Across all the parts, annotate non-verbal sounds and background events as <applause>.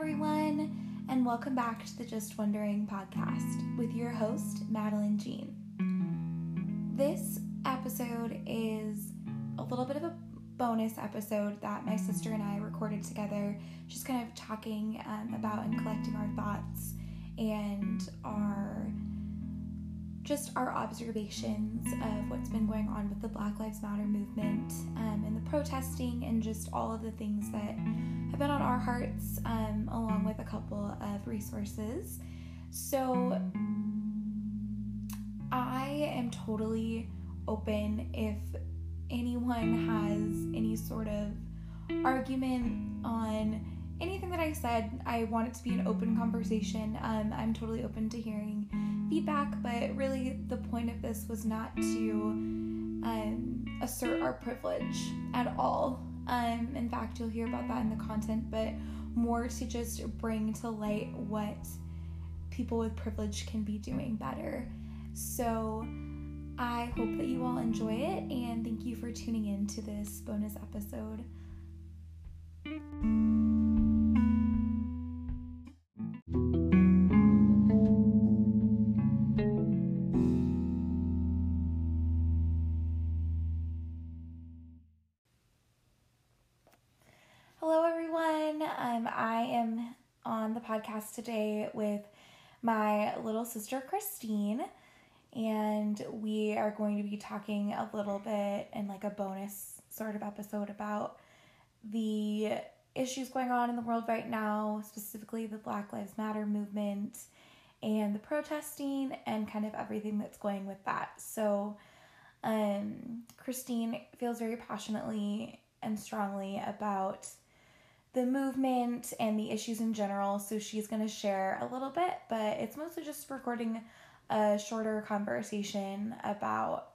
everyone, and welcome back to the Just Wondering podcast with your host, Madeline Jean. This episode is a little bit of a bonus episode that my sister and I recorded together, just kind of talking um, about and collecting our thoughts and our just our observations of what's been going on with the Black Lives Matter movement um, and the protesting and just all of the things that have been on our hearts, um, along with a couple of resources. So I am totally open if anyone has any sort of argument on anything that I said. I want it to be an open conversation. Um, I'm totally open to hearing feedback, but really the point of this was not to um, assert our privilege at all. Um, in fact, you'll hear about that in the content, but more to just bring to light what people with privilege can be doing better. So, I hope that you all enjoy it and thank you for tuning in to this bonus episode. Hello, everyone. Um, I am on the podcast today with my little sister Christine, and we are going to be talking a little bit in like a bonus sort of episode about the issues going on in the world right now, specifically the Black Lives Matter movement and the protesting and kind of everything that's going with that. So, um, Christine feels very passionately and strongly about the movement and the issues in general. So she's going to share a little bit, but it's mostly just recording a shorter conversation about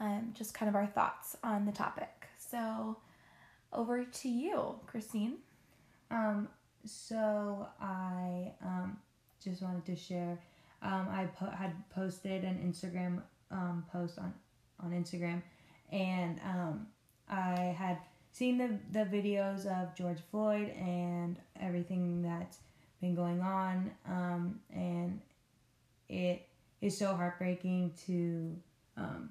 um, just kind of our thoughts on the topic. So over to you, Christine. Um, so I um, just wanted to share. Um, I po- had posted an Instagram um, post on on Instagram, and um, I had seen the the videos of George Floyd and everything that's been going on, um, and it is so heartbreaking to um,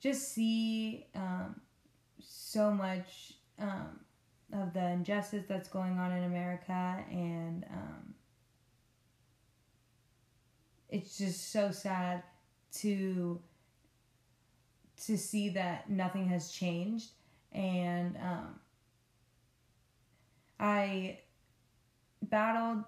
just see um, so much um, of the injustice that's going on in America, and um, it's just so sad to to see that nothing has changed, and um, I battled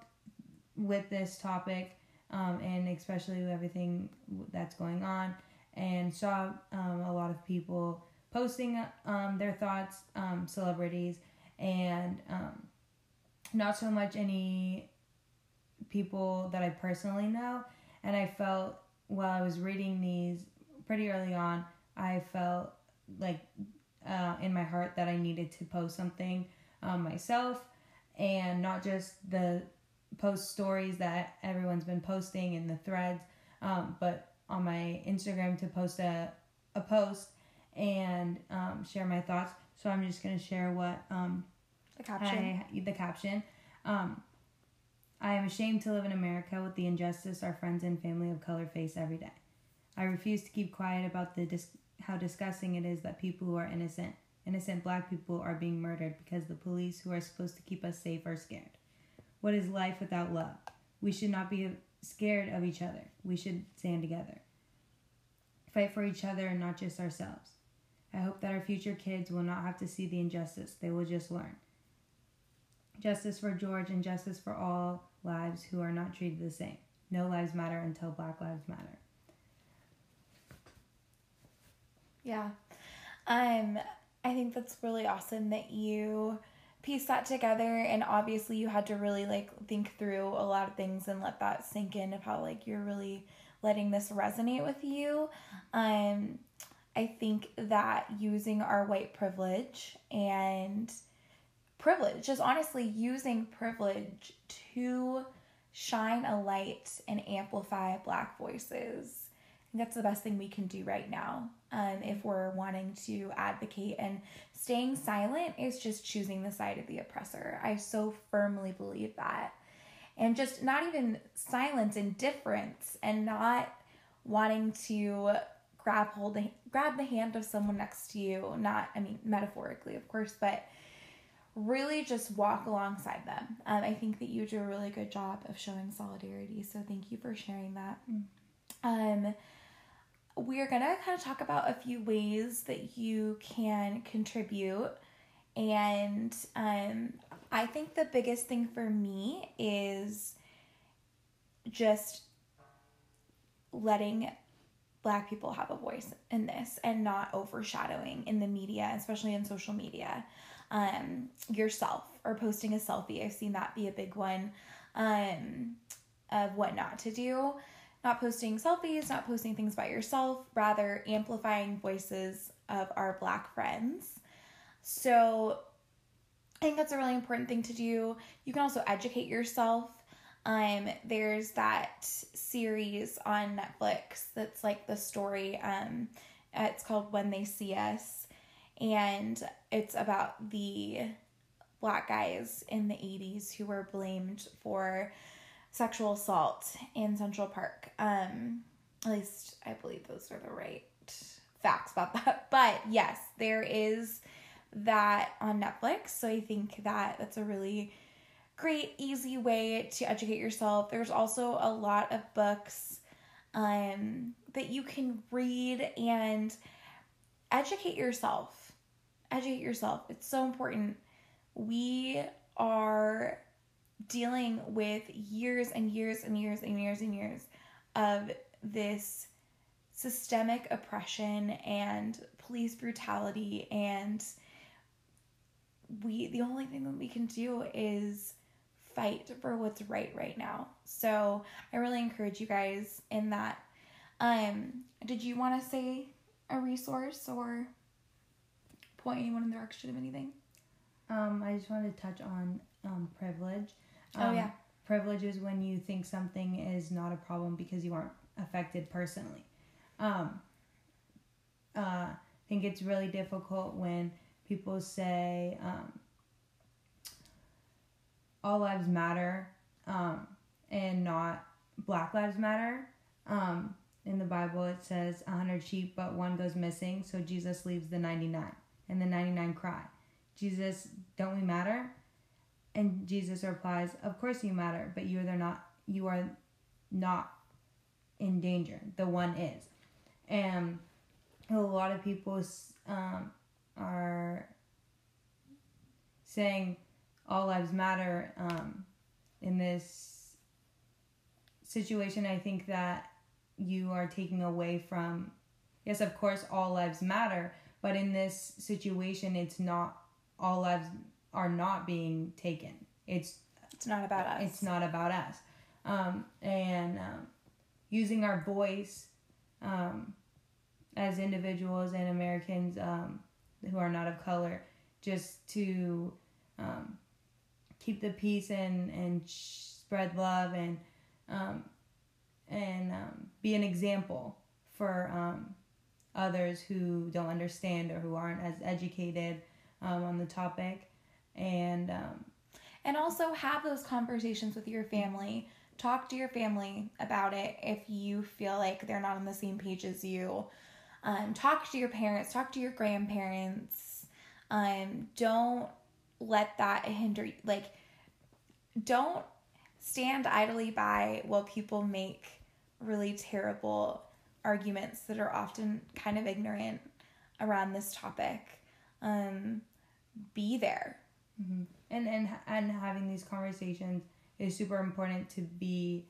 with this topic, um, and especially with everything that's going on, and saw um, a lot of people posting um, their thoughts, um, celebrities, and um, not so much any people that I personally know. And I felt while I was reading these pretty early on, I felt like uh, in my heart that I needed to post something um, myself and not just the post stories that everyone's been posting in the threads, um, but on my Instagram to post a, a post and um, share my thoughts. So I'm just going to share what um, The caption. I, the caption. Um, I am ashamed to live in America with the injustice our friends and family of color face every day. I refuse to keep quiet about the dis- how disgusting it is that people who are innocent, innocent black people, are being murdered because the police who are supposed to keep us safe are scared. What is life without love? We should not be scared of each other. We should stand together. Fight for each other and not just ourselves. I hope that our future kids will not have to see the injustice, they will just learn. Justice for George and justice for all lives who are not treated the same. No lives matter until Black Lives Matter. Yeah. Um I think that's really awesome that you pieced that together and obviously you had to really like think through a lot of things and let that sink in of how like you're really letting this resonate with you. Um I think that using our white privilege and privilege, just honestly using privilege to shine a light and amplify black voices that's the best thing we can do right now um, if we're wanting to advocate. And staying silent is just choosing the side of the oppressor. I so firmly believe that. And just not even silence, indifference, and not wanting to grab hold of, grab the hand of someone next to you not i mean metaphorically of course but really just walk alongside them um, i think that you do a really good job of showing solidarity so thank you for sharing that mm. um, we're gonna kind of talk about a few ways that you can contribute and um, i think the biggest thing for me is just letting black people have a voice in this and not overshadowing in the media, especially in social media, um, yourself or posting a selfie. I've seen that be a big one um, of what not to do. Not posting selfies, not posting things about yourself, rather amplifying voices of our black friends. So I think that's a really important thing to do. You can also educate yourself um, there's that series on Netflix that's like the story. Um, it's called When They See Us, and it's about the black guys in the 80s who were blamed for sexual assault in Central Park. Um, at least I believe those are the right facts about <laughs> that. But yes, there is that on Netflix. So I think that that's a really great, easy way to educate yourself. There's also a lot of books um, that you can read and educate yourself. Educate yourself. It's so important. We are dealing with years and years and years and years and years of this systemic oppression and police brutality and we the only thing that we can do is fight for what's right right now. So I really encourage you guys in that. Um, did you want to say a resource or point anyone in the direction of anything? Um, I just wanted to touch on um, privilege. Oh, um, oh yeah. Privilege is when you think something is not a problem because you aren't affected personally. Um, uh, I think it's really difficult when people say, um, all lives matter um, and not black lives matter um, in the bible it says 100 sheep but one goes missing so jesus leaves the 99 and the 99 cry jesus don't we matter and jesus replies of course you matter but you are not you are not in danger. The one is. And a lot of people um, are saying all lives matter um, in this situation. I think that you are taking away from yes of course all lives matter but in this situation it's not all lives are not being taken. It's it's not about us. it's not about us. Um, and um, using our voice um, as individuals and americans um, who are not of color just to um, keep the peace and and spread love and um, and um, be an example for um, others who don't understand or who aren't as educated um, on the topic and um, and also have those conversations with your family. Talk to your family about it if you feel like they're not on the same page as you. Um, talk to your parents talk to your grandparents. Um, don't let that hinder like don't stand idly by while people make really terrible arguments that are often kind of ignorant around this topic. Um, be there mm-hmm. and and and having these conversations is super important to be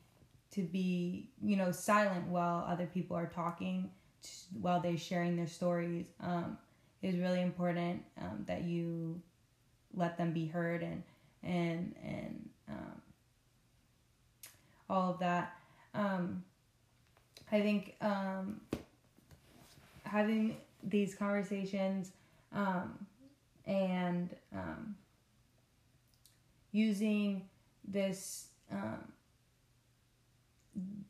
to be you know silent while other people are talking while they're sharing their stories um, is really important um, that you let them be heard and and and um, all of that. Um, I think um, having these conversations um, and um, using this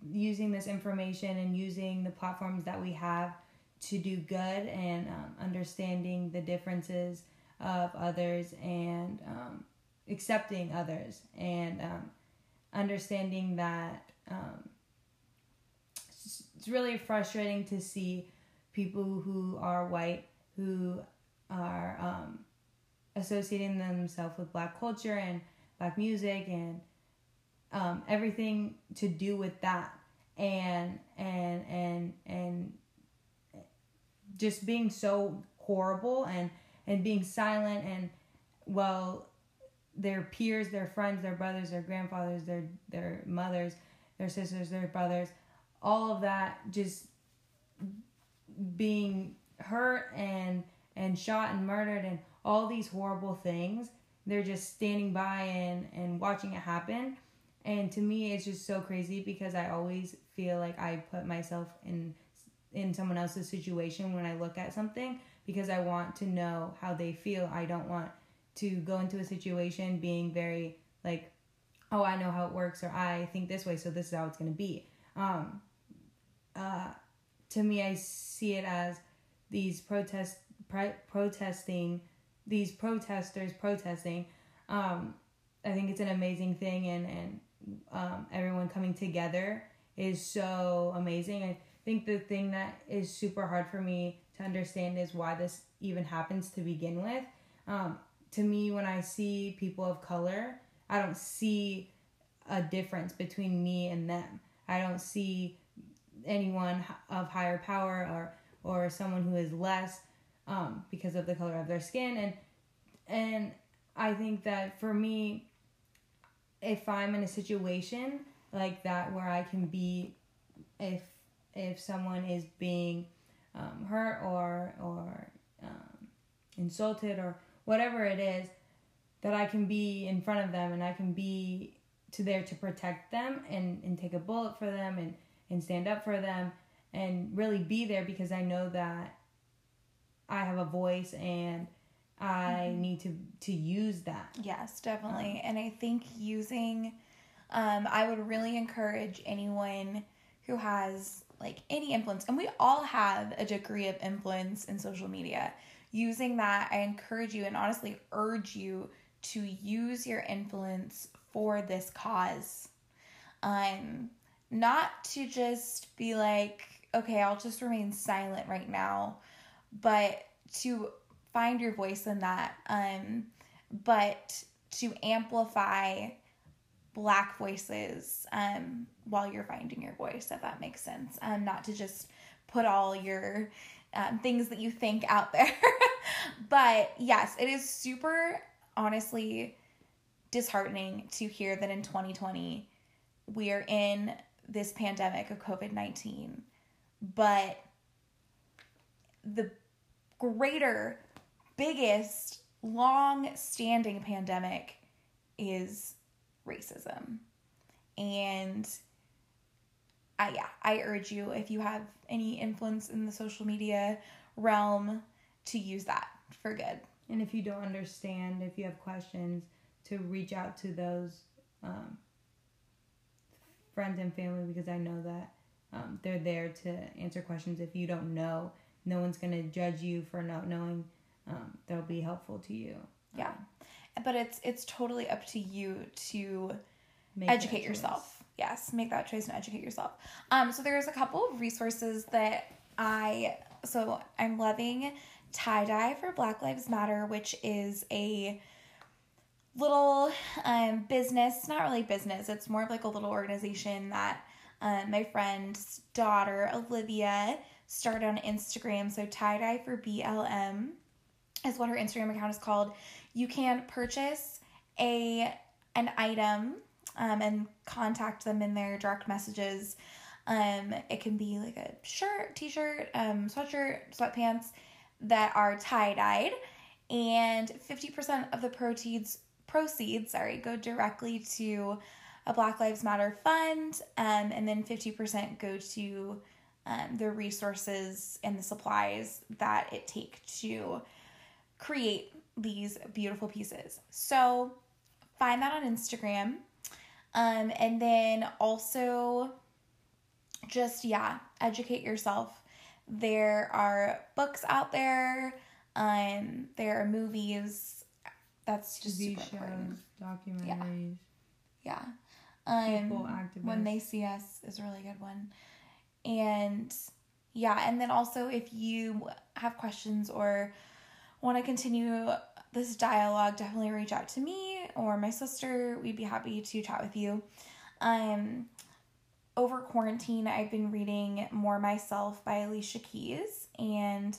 using this information and using the platforms that we have to do good and um, understanding the differences of others and um, accepting others and um, understanding that um, it's really frustrating to see people who are white who are um, associating themselves with black culture and black music and um, everything to do with that. And and and and just being so horrible and and being silent and well their peers their friends their brothers their grandfathers their their mothers their sisters their brothers all of that just being hurt and and shot and murdered and all these horrible things they're just standing by and and watching it happen. And to me it's just so crazy because i always feel like i put myself in in someone else's situation when i look at something because i want to know how they feel. I don't want to go into a situation being very like oh i know how it works or i think this way so this is how it's going to be. Um uh to me i see it as these protest protesting these protesters protesting um i think it's an amazing thing and and um, everyone coming together is so amazing. I think the thing that is super hard for me to understand is why this even happens to begin with. Um, to me, when I see people of color, I don't see a difference between me and them. I don't see anyone of higher power or or someone who is less um, because of the color of their skin. And and I think that for me if I'm in a situation like that where I can be if if someone is being um, hurt or or um, insulted or whatever it is that I can be in front of them and I can be to there to protect them and, and take a bullet for them and, and stand up for them and really be there because I know that I have a voice and I mm-hmm. need to to use that. Yes, definitely. Um, and I think using um I would really encourage anyone who has like any influence and we all have a degree of influence in social media. Using that, I encourage you and honestly urge you to use your influence for this cause. Um not to just be like, okay, I'll just remain silent right now, but to find your voice in that. Um, but to amplify black voices um, while you're finding your voice, if that makes sense. Um, not to just put all your um, things that you think out <laughs> there. but yes, it is super, honestly, disheartening to hear that in 2020 we are in this pandemic of COVID 19. But the greater biggest long standing pandemic is racism. And I yeah, I urge you if you have any influence in the social media realm to use that for good. And if you don't understand, if you have questions, to reach out to those um, friends and family because I know that um, they're there to answer questions. If you don't know, no one's going to judge you for not knowing um, that'll be helpful to you. Yeah, but it's it's totally up to you to make educate yourself. Yes, make that choice and educate yourself. Um, so there's a couple of resources that I so I'm loving tie dye for Black Lives Matter, which is a little um, business, not really business, it's more of like a little organization that um, my friend's daughter, Olivia, started on Instagram. So tie dye for BLM is what her Instagram account is called. You can purchase a an item um, and contact them in their direct messages. Um, it can be like a shirt, t-shirt, um, sweatshirt, sweatpants that are tie-dyed, and 50% of the proceeds proceeds, sorry, go directly to a Black Lives Matter fund, um, and then 50% go to um, the resources and the supplies that it take to create these beautiful pieces. So find that on Instagram. Um, and then also just yeah, educate yourself. There are books out there, um, there are movies. That's just TV super shows, important. documentaries, Yeah. Um, people, activists. when they see us is a really good one and yeah and then also if you have questions or want to continue this dialogue definitely reach out to me or my sister. We'd be happy to chat with you. Um over quarantine i've been reading more myself by alicia keys and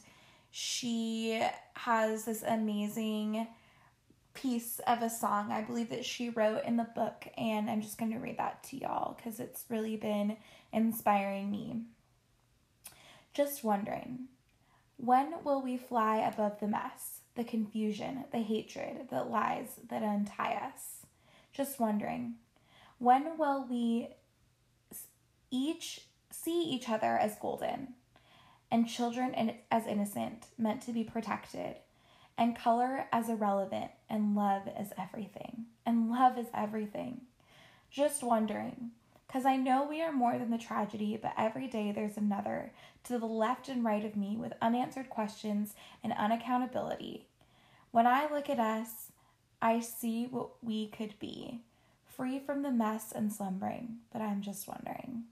she has this amazing piece of a song I believe that she wrote in the book, and I'm just going to read that to y'all because it's really been inspiring me. Just wondering, when will we fly above the mess, the confusion, the hatred, the lies that untie us? Just wondering, when will we each see each other as golden and children as innocent, meant to be protected? And color as irrelevant, and love as everything. And love is everything. Just wondering, because I know we are more than the tragedy, but every day there's another to the left and right of me with unanswered questions and unaccountability. When I look at us, I see what we could be, free from the mess and slumbering, but I'm just wondering.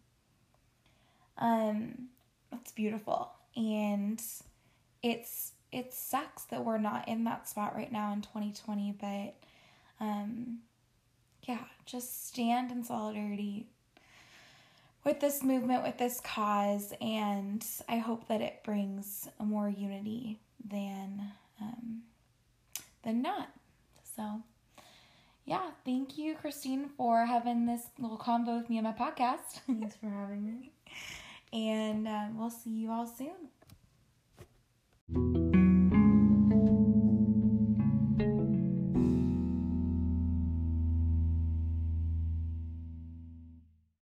Um, it's beautiful, and it's it sucks that we're not in that spot right now in 2020, but um, yeah, just stand in solidarity with this movement, with this cause, and I hope that it brings more unity than um, than not. So, yeah, thank you, Christine, for having this little convo with me on my podcast. <laughs> Thanks for having me. and um, we'll see you all soon.